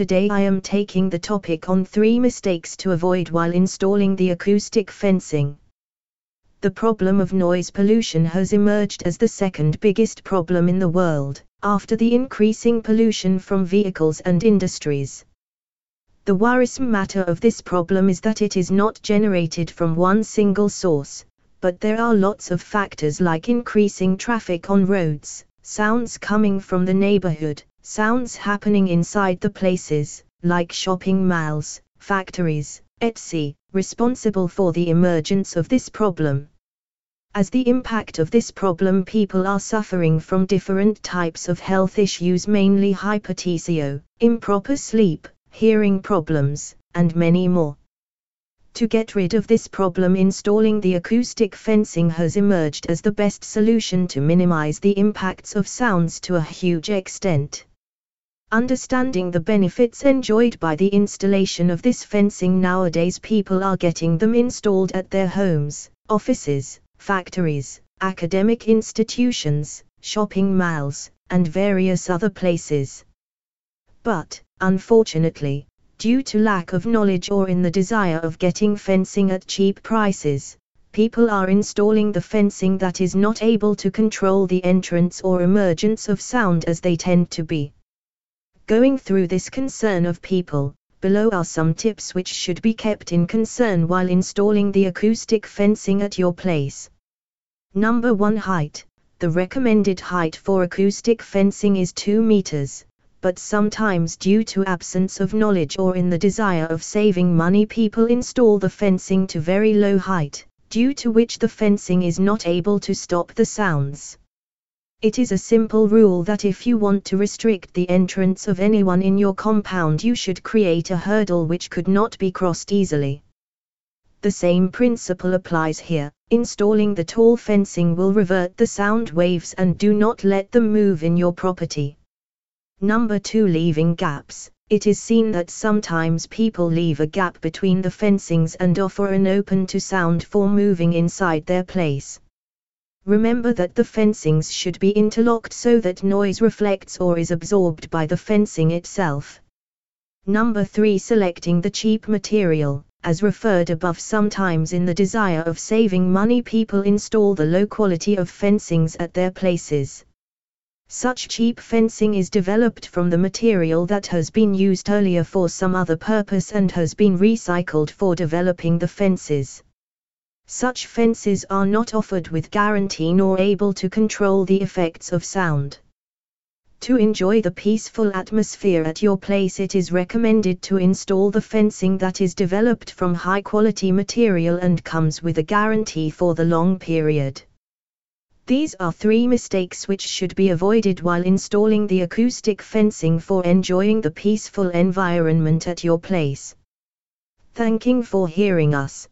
Today I am taking the topic on three mistakes to avoid while installing the acoustic fencing. The problem of noise pollution has emerged as the second biggest problem in the world, after the increasing pollution from vehicles and industries. The worrisome matter of this problem is that it is not generated from one single source, but there are lots of factors like increasing traffic on roads, sounds coming from the neighborhood, sounds happening inside the places, like shopping malls, factories, etc., responsible for the emergence of this problem. As the impact of this problem people are suffering from different types of health issues mainly hypertension, improper sleep, hearing problems, and many more. To get rid of this problem installing the acoustic fencing has emerged as the best solution to minimize the impacts of sounds to a huge extent. Understanding the benefits enjoyed by the installation of this fencing nowadays people are getting them installed at their homes, offices, factories, academic institutions, shopping malls, and various other places. But, unfortunately, due to lack of knowledge or in the desire of getting fencing at cheap prices, people are installing the fencing that is not able to control the entrance or emergence of sound as they tend to be. Going through this concern of people, below are some tips which should be kept in concern while installing the acoustic fencing at your place. Number 1 Height The recommended height for acoustic fencing is 2 meters, but sometimes due to absence of knowledge or in the desire of saving money people install the fencing to very low height, due to which the fencing is not able to stop the sounds. It is a simple rule that if you want to restrict the entrance of anyone in your compound you should create a hurdle which could not be crossed easily. The same principle applies here, installing the tall fencing will revert the sound waves and do not let them move in your property. Number 2 Leaving gaps. It is seen that sometimes people leave a gap between the fencings and offer an open to sound for moving inside their place. Remember that the fencings should be interlocked so that noise reflects or is absorbed by the fencing itself. Number 3 Selecting the cheap material. As referred above sometimes in the desire of saving money people install the low quality of fencings at their places. Such cheap fencing is developed from the material that has been used earlier for some other purpose and has been recycled for developing the fences. Such fences are not offered with guarantee nor able to control the effects of sound. To enjoy the peaceful atmosphere at your place it is recommended to install the fencing that is developed from high quality material and comes with a guarantee for the long period. These are three mistakes which should be avoided while installing the acoustic fencing for enjoying the peaceful environment at your place. Thanking for hearing us.